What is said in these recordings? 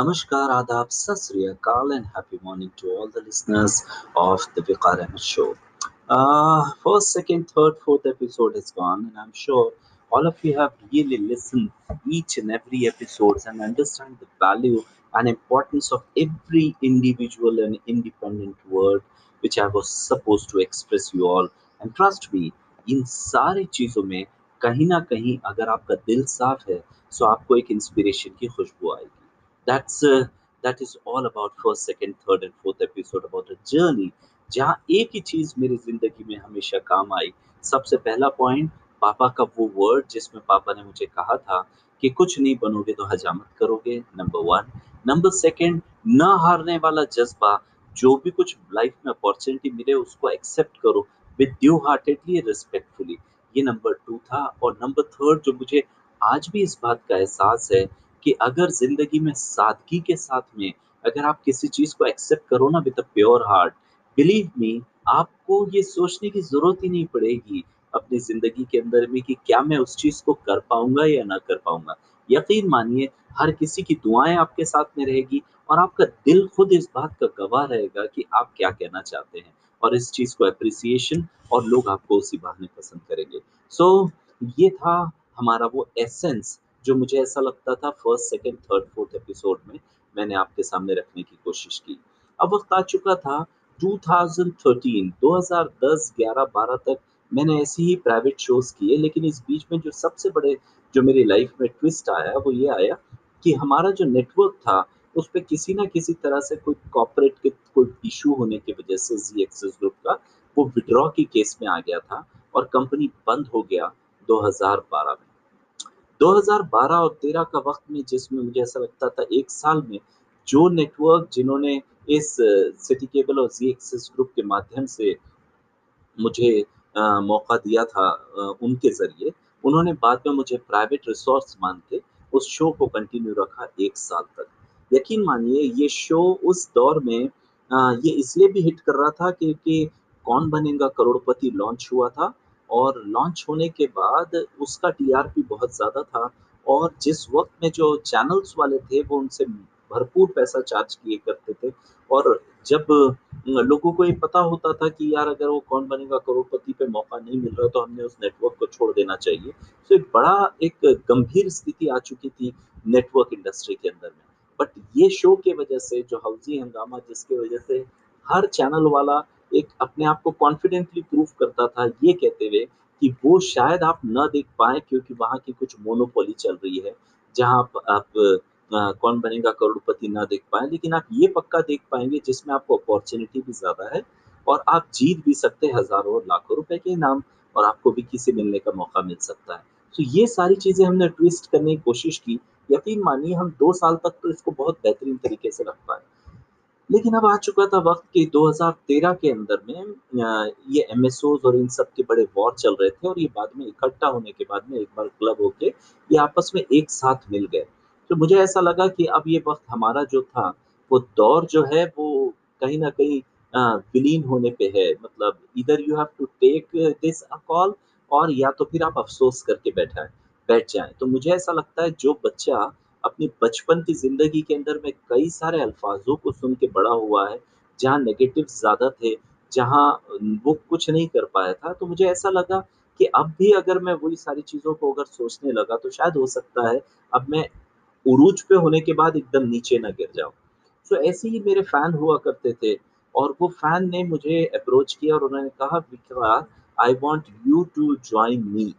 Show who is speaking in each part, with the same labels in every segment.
Speaker 1: Namaskar, Adab, Sat Sri Akal, and happy morning to all the listeners of the Viqar Ahmed Show. Uh, first, second, third, fourth episode is gone, and I'm sure all of you have really listened each and every episodes and understand the value and importance of every individual and independent word which I was supposed to express you all. And trust me, इन सारी चीज़ों में कहीं ना कहीं अगर आपका दिल साफ है तो आपको एक इंस्पिरेशन की खुशबू आएगी That's uh, that is all about first second third and fourth episode about a journey. जहाँ एक ही चीज़ मेरी ज़िंदगी में हमेशा काम आई। सबसे पहला पॉइंट पापा का वो वर्ड जिसमें पापा ने मुझे कहा था कि कुछ नहीं बनोगे तो हजामत करोगे नंबर वन नंबर सेकंड न हारने वाला जज्बा जो भी कुछ लाइफ में अपॉर्चुनिटी मिले उसको एक्सेप्ट करो विद ड्यू हार्टेडली रिस्पेक्टफुली ये नंबर टू था। और नंबर थर्ड जो मुझे आज भी इस बात का एहसास है कि अगर ज़िंदगी में सादगी के साथ में अगर आप किसी चीज़ को एक्सेप्ट करो ना with a pure heart believe me आपको ये सोचने की ज़रूरत ही नहीं पड़ेगी अपनी ज़िंदगी के अंदर में कि क्या मैं उस चीज़ को कर पाऊँगा या ना कर पाऊँगा। यकीन मानिए हर किसी की दुआएँ आपके साथ में रहेगी और आपका दिल खुद इस बात का गवाह रहेगा कि आप क्या कहना चाहते हैं और इस चीज़ को अप्रिसिएशन और लोग आपको उसी बहाने पसंद करेंगे। सो so, ये था हमारा वो एसेंस जो मुझे ऐसा लगता था first second third fourth episode में मैंने आपके सामने रखने की कोशिश की। अब वक्त आ चुका था 2013 2010 11 12 तक मैंने ऐसी ही प्राइवेट शोज़ किए, लेकिन इस बीच में जो सबसे बड़े, जो मेरी लाइफ में ट्विस्ट आया, वो ये आया कि हमारा जो नेटवर्क था, उस पर किसी ना किसी तरह से कोई कॉपरेट के कोई इशू होने की वजह से जी एक्सेस ग्रुप का वो विड्रॉ की केस में आ गया था और कंपनी बंद हो गया 2012 में। 2012 और 13 का वक्त में जिसमें मुझे ऐसा लगता था एक साल में जो नेटवर्क जिन्होंने इस सिटी केबल और जी एक्सेस ग्रुप के माध्यम से मुझे आ, मौका दिया था आ, उनके ज़रिए उन्होंने बाद में मुझे प्राइवेट रिसोर्स मान के उस शो को कंटिन्यू रखा एक साल तक। यकीन मानिए ये शो उस दौर में आ, ये इसलिए भी हिट कर रहा था क्योंकि कौन बनेगा करोड़पति लॉन्च हुआ था और लॉन्च होने के बाद उसका टीआरपी बहुत ज़्यादा था और जिस वक्त में जो चैनल्स वाले थे, वो उनसे भरपूर पैसा चार्ज किए करते थे। और जब लोगों को ये पता होता था कि यार अगर वो कौन बनेगा, करोड़पति पे मौका नहीं मिल रहा तो हमने उस नेटवर्क को छोड़ देना चाहिए। तो एक बड़ा, एक गंभीर स्थिति आ चुकी थी नेटवर्क इंडस्ट्री के अंदर में। बट ये शो के वजह से, जो हाउसी हंगामा जिसके वजह से हर चैनल वाला एक अपने आप को कॉन्फिडेंटली प्रूव करता था ये कहते हुए कि वो शायद आप न देख पाए क्योंकि वहाँ की कुछ मोनोपोली चल रही है जहाँ आप, आप आ, कौन बनेगा करोड़पति ना देख पाए लेकिन आप ये पक्का देख पाएँगे जिसमें आपको अपॉर्चुनिटी भी ज़्यादा है और आप जीत भी सकते हैं हज़ारों और लाखों रुपए के इनाम और आपको भी किसी मिलने का मौका मिल सकता है। तो ये सारी चीज़ें हमने ट्विस्ट करने की कोशिश की यकीन मानिए हम दो साल तक तो इसको बहुत बेहतरीन तरीके से रख पाए। लेकिन अब आ चुका था वक्त कि 2013 के अंदर में ये एम और इन सब के बड़े वॉर चल रहे थे और ये बाद में इकट्ठा होने के बाद में एक बार क्लब होके ये आपस में एक साथ मिल गए। तो मुझे ऐसा लगा कि अब ये वक्त हमारा जो था, वो दौर जो है, वो कहीं ना कहीं विलीन होने पे है। मतलब इधर you have to take this call और या तो फिर आप अफसोस करके बैठा, बैठ जाए। तो मुझे ऐसा लगता है जो बच्चा अपनी बचपन की ज़िंदगी के अंदर में कई सारे अल्फाजों को सुन के बड़ा हुआ है, जहाँ नेगेटिव ज़्यादा थे, जहाँ वो कुछ नहीं कर पाया था, तो मुझे ऐसा लगा कि अब भी अगर मैं वही सारी चीज़ों को अगर सोचने लगा तो शायद हो सकता है अब मैं उरूज पे होने के बाद एकदम नीचे ना गिर जाऊँ। तो ऐसे ही मेरे फ़ैन हुआ करते थे और वो फ़ैन ने मुझे अप्रोच किया और उन्होंने कहा Vikrant I want you to join me.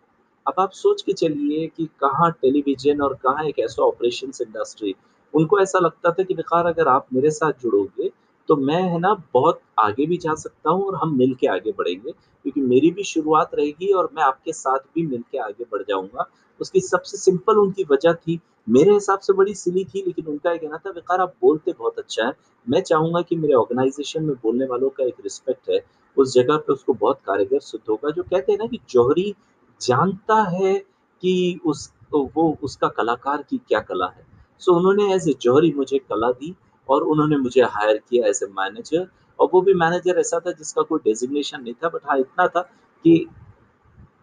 Speaker 1: अब आप सोच के चलिए कि कहाँ टेलीविज़न और कहाँ एक ऐसा ऑपरेशंस इंडस्ट्री, उनको ऐसा लगता था कि बेकार अगर आप मेरे साथ जुड़ोगे, तो मैं है ना बहुत आगे भी जा सकता हूँ और हम मिल के आगे बढ़ेंगे, क्योंकि मेरी भी शुरुआत रहेगी और मैं आपके साथ भी मिल के आगे बढ़ जाऊँगा। उसकी सबसे सिंपल उनकी वजह थी, मेरे हिसाब से बड़ी सिली थी लेकिन उनका ये कहना था बेकार आप बोलते बहुत अच्छा है, मैं चाहूँगा कि मेरे ऑर्गेनाइज़ेशन में बोलने वालों का एक रिस्पेक्ट है, उस जगह पे उसको बहुत कारगर सिद्ध होगा। जो कहते हैं ना कि जौहरी जानता है कि उस तो वो उसका कलाकार की क्या कला है। सो so, उन्होंने एज़ ए जौहरी मुझे कला दी और उन्होंने मुझे हायर किया एज़ ए मैनेजर और वो भी मैनेजर ऐसा था जिसका कोई डेज़िग्नेशन नहीं था बट हाँ, इतना था कि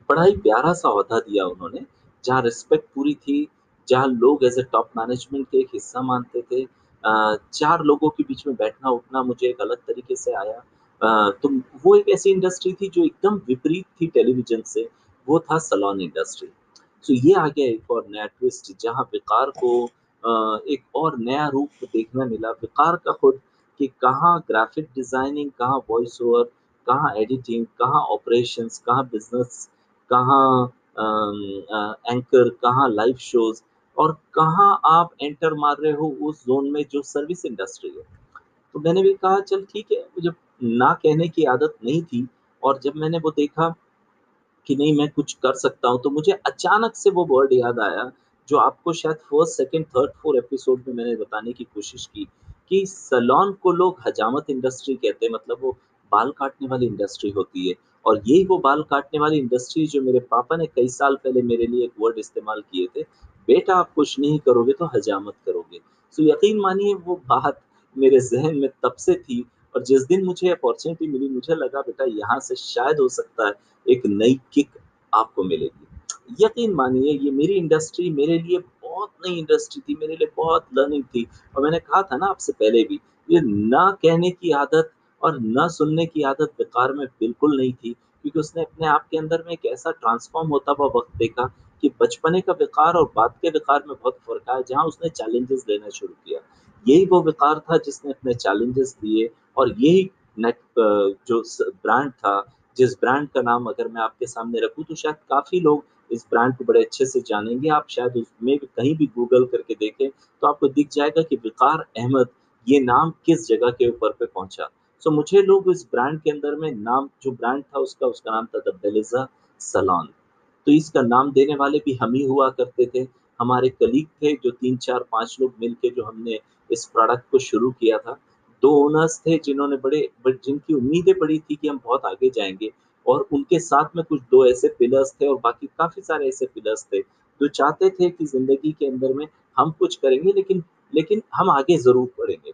Speaker 1: बड़ा ही प्यारा-सा ओहदा दिया उन्होंने, जहाँ रिस्पेक्ट पूरी थी, जहाँ लोग एज़ ए टॉप मैनेजमेंट के एक हिस्सा मानते थे, 4 लोगों के बीच में बैठना उठना मुझे एक अलग तरीके से आया। तो वो एक ऐसी इंडस्ट्री थी जो एकदम विपरीत थी टेलीविज़न से, वो था सलोन इंडस्ट्री। सो ये आ गया एक और नया ट्विस्ट जहाँ विकार को एक और नया रूप देखने मिला। विकार का खुद कि कहाँ ग्राफ़िक डिज़ाइनिंग, कहाँ वॉइस ओवर, कहाँ एडिटिंग, कहाँ ऑपरेशंस, कहाँ बिज़नेस, कहाँ एंकर, कहाँ लाइव शोज़ और कहाँ आप एंटर मार रहे हो उस ज़ोन में जो सर्विस इंडस्ट्री है। तो मैंने भी कहा चल ठीक है, मुझे ना कहने की आदत नहीं थी और जब मैंने वो देखा कि नहीं मैं कुछ कर सकता हूँ, तो मुझे अचानक से वो वर्ड याद आया, जो आपको शायद first, second, third, fourth episode में मैंने बताने की कोशिश की, कि सैलून को लोग हजामत इंडस्ट्री कहते हैं, मतलब वो बाल काटने वाली इंडस्ट्री होती है और यही वो बाल काटने वाली इंडस्ट्री जो मेरे पापा ने कई साल पहले मेरे लिए एक वर्ड इस्तेमाल किए थे, बेटा आप कुछ नहीं करोगे तो हजामत करोगे। सो यकीन मानिए वो बात मेरे ज़हन में तब से थी और जिस दिन मुझे अपॉर्चुनिटी मिली, मुझे लगा बेटा यहाँ से शायद हो सकता है एक नई किक आपको मिलेगी। यकीन मानिए ये मेरी इंडस्ट्री मेरे लिए बहुत नई इंडस्ट्री थी, मेरे लिए बहुत लर्निंग थी और मैंने कहा था ना आपसे पहले भी, ये ना कहने की आदत और ना सुनने की आदत बेकार में बिल्कुल नहीं थी, क्योंकि उसने अपने आप के अंदर में एक ऐसा ट्रांसफ़ॉर्म होता हुआ वक़्त देखा कि बचपने का बेकार और बाद के बेकार में बहुत फ़र्क आया, जहाँ उसने चैलेंजेस लेना शुरू किया। यही वो विकार था जिसने अपने चैलेंजेस लिए और यही नेट जो ब्रांड था जिस ब्रांड का नाम अगर मैं आपके सामने रखूँ तो शायद काफ़ी लोग इस ब्रांड को बड़े अच्छे से जानेंगे। आप शायद उसमें भी कहीं भी गूगल करके देखें, तो आपको दिख जाएगा कि विकार अहमद ये नाम किस जगह के ऊपर पे पहुँचा सो मुझे लोग इस ब्रांड के अंदर में नाम जो ब्रांड था उसका, उसका नाम था द बेलिज़ा सैलून। तो इसका नाम देने वाले भी हम ही हुआ करते थे। हमारे कलीग थे जो 3, 4, 5 लोग मिलके जो हमने इस प्रोडक्ट को शुरू किया था। 2 ओनर्स थे जिन्होंने बड़े जिनकी उम्मीदें बड़ी थी कि हम बहुत आगे जाएँगे और उनके साथ में कुछ दो ऐसे पिलर्स थे और बाकी काफ़ी सारे ऐसे पिलर्स थे, जो चाहते थे कि ज़िंदगी के अंदर में हम कुछ करेंगे लेकिन लेकिन हम आगे ज़रूर बढ़ेंगे।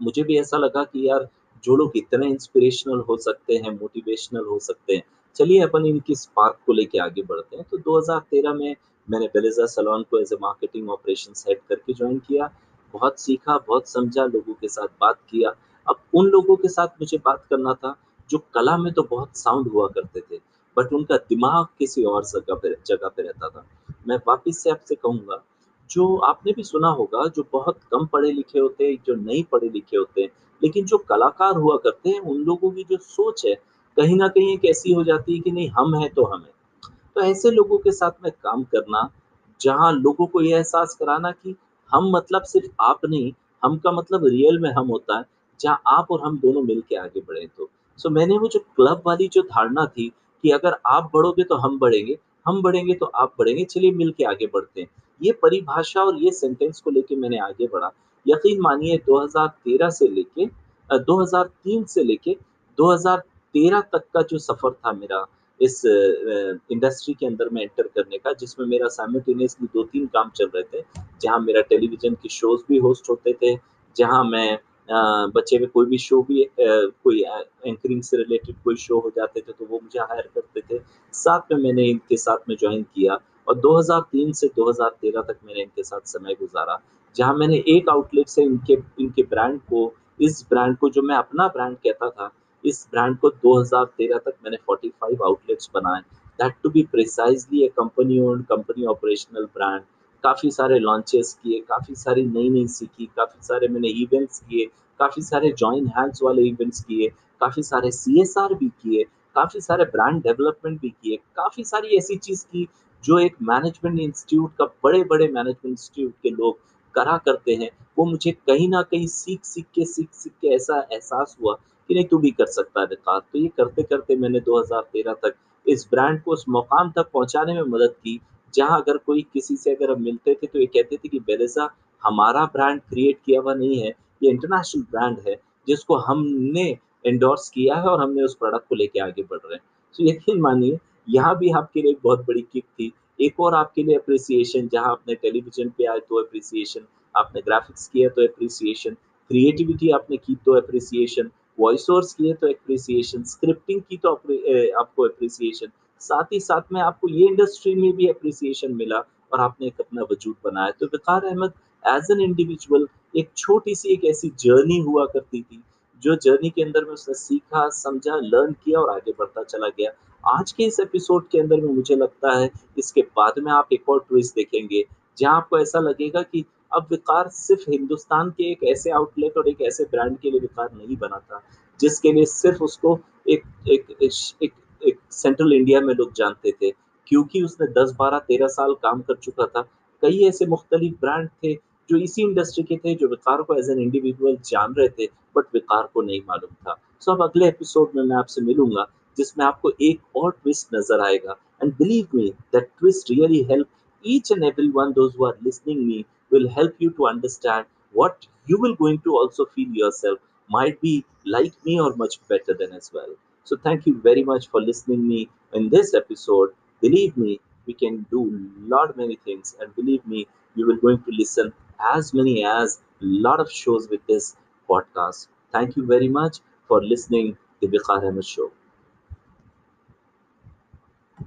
Speaker 1: मुझे भी ऐसा लगा कि यार जो लोग इतने इंस्पिरेशनल हो सकते हैं, मोटिवेशनल हो सकते हैं, चलिए अपन इनकी स्पार्क को लेके आगे बढ़ते हैं। तो 2013 में मैंने बेलिज़ा सलोन को as a marketing operations head करके जॉइन किया। बहुत सीखा, बहुत समझा, लोगों के साथ बात किया। अब उन लोगों के साथ मुझे बात करना था, जो कला में तो बहुत साउंड हुआ करते थे, बट उनका दिमाग किसी और जगह पे जगह पे रहता था। मैं वापिस से आपसे कहूँगा जो आपने भी सुना होगा जो बहुत कम पढ़े-लिखे होते हैं, जो नहीं पढ़े-लिखे होते हैं, लेकिन जो कलाकार हुआ करते हैं, उन लोगों की जो सोच है, कहीं ना कहीं एक ऐसी हो जाती है कि नहीं हम हैं तो हम हैं। तो ऐसे लोगों के साथ में काम करना, जहाँ लोगों को ये एहसास कराना कि हम मतलब सिर्फ़ आप नहीं, हम का मतलब रियल में हम होता है, जहाँ आप और हम दोनों मिल आगे बढ़ें तो। सो मैंने वो जो क्लब वाली जो धारणा थी कि अगर आप बढ़ोगे तो हम बढ़ेंगे, हम बढ़ेंगे तो आप बढ़ेंगे, चलिए मिल आगे बढ़ते हैं। ये परिभाषा और ये सेंटेंस को लेके मैंने आगे बढ़ा। यकीन मानिए 2013 से लेके अ, 2003 से लेके 2013 तक का जो सफ़र था मेरा इस इंडस्ट्री के अंदर में एंटर करने का, जिसमें मेरा साइमल्टेनियसली 2-3 काम चल रहे थे। जहाँ मेरा टेलीविज़न के शोज़ भी होस्ट होते थे, जहाँ मैं अ, बचे हुए कोई भी शो भी कोई एंकरिंग से रिलेटेड कोई शो हो जाते थे, तो वो मुझे हायर करते थे। साथ में मैंने इनके साथ में ज्वाइन किया और 2003 से 2013 तक मैंने इनके साथ समय गुज़ारा, जहाँ मैंने एक आउटलेट से इनके इनके ब्रांड को इस ब्रांड को जो मैं अपना ब्रांड कहता था, इस ब्रांड को 2013 तक मैंने 45 आउटलेट्स बनाए। That to be precisely a company owned, company operational brand. काफ़ी सारे लॉन्चेस किए, काफ़ी सारी नई-नई सीखी, काफ़ी सारे मैंने इवेंट्स किए, काफ़ी सारे जॉइन हैंड्स वाले इवेंट्स किए, काफ़ी सारे सीएसआर भी किए, काफ़ी सारे ब्रांड डेवलपमेंट भी किए, काफ़ी सारी ऐसी चीज़ की जो एक मैनेजमेंट इंस्टीट्यूट का बड़े-बड़े मैनेजमेंट इंस्टीट्यूट के लोग करा करते हैं, वो मुझे कहीं ना कहीं सीख-सीख के सीख-सीख के ऐसा एहसास हुआ कि नहीं तू भी कर सकता है विकास। तो ये करते-करते मैंने 2013 तक इस ब्रांड को उस मुकाम तक पहुँचाने में मदद की, जहाँ अगर कोई किसी से अगर हम मिलते थे तो ये कहते थे कि बेलिज़ा हमारा ब्रांड क्रिएट किया हुआ नहीं है, ये इंटरनेशनल ब्रांड है, जिसको हमने एंडोर्स किया है और हमने उस प्रोडक्ट को लेके आगे बढ़ रहे हैं। तो यकीन मानिए यहाँ भी आपके लिए बहुत बड़ी किक थी। एक और आपके लिए एप्रिसिएशन जहाँ आपने टेलीविज़न पे आए तो एप्रिसिएशन, आपने ग्राफ़िक्स किया तो एप्रिसिएशन, क्रिएटिविटी आपने की तो एप्रिसिएशन, वॉइस ओवर्स किए तो एप्रिसिएशन, स्क्रिप्टिंग की तो आपको एप्रिसिएशन। साथ ही साथ में आपको ये इंडस्ट्री में भी एप्रिसिएशन मिला और आपने एक अपना वजूद बनाया। तो Waqar Ahmed as an individual एक छोटी सी एक ऐसी जर्नी हुआ करती थी जो जर्नी के अंदर में उसने सीखा समझा लर्न किया और आगे बढ़ता चला गया आज के इस एपिसोड के अंदर में मुझे लगता है इसके बाद में आप एक और ट्विस्ट देखेंगे जहाँ आपको ऐसा लगेगा कि अब विकार सिर्फ़ हिंदुस्तान के एक ऐसे आउटलेट और एक ऐसे ब्रांड के लिए विकार नहीं बना था जिसके लिए सिर्फ़ उसको एक एक एक, एक, सेंट्रल इंडिया में लोग जानते थे। क्योंकि उसने 10 12 13 साल काम कर चुका था। कई ऐसे मुख्तलिफ़ ब्रांड थे जो इसी इंडस्ट्री के थे जो विकार को एज एन इंडिविजुअल जान रहे थे बट विकार को नहीं मालूम था। सो अब अगले एपिसोड में मैं आपसे मिलूँगा जिसमें आपको एक और ट्विस्ट नज़र आएगा। And believe me that twist really help and every one those who are listening me will help you to understand what you will going to also feel yourself might be like me or much better than as well. So thank you very much for listening me in this episode. Believe me we can do lot many things. And believe me you will going to listen as many as lot of shows with this podcast. Thank you very much for listening the Bikhar Ahmed show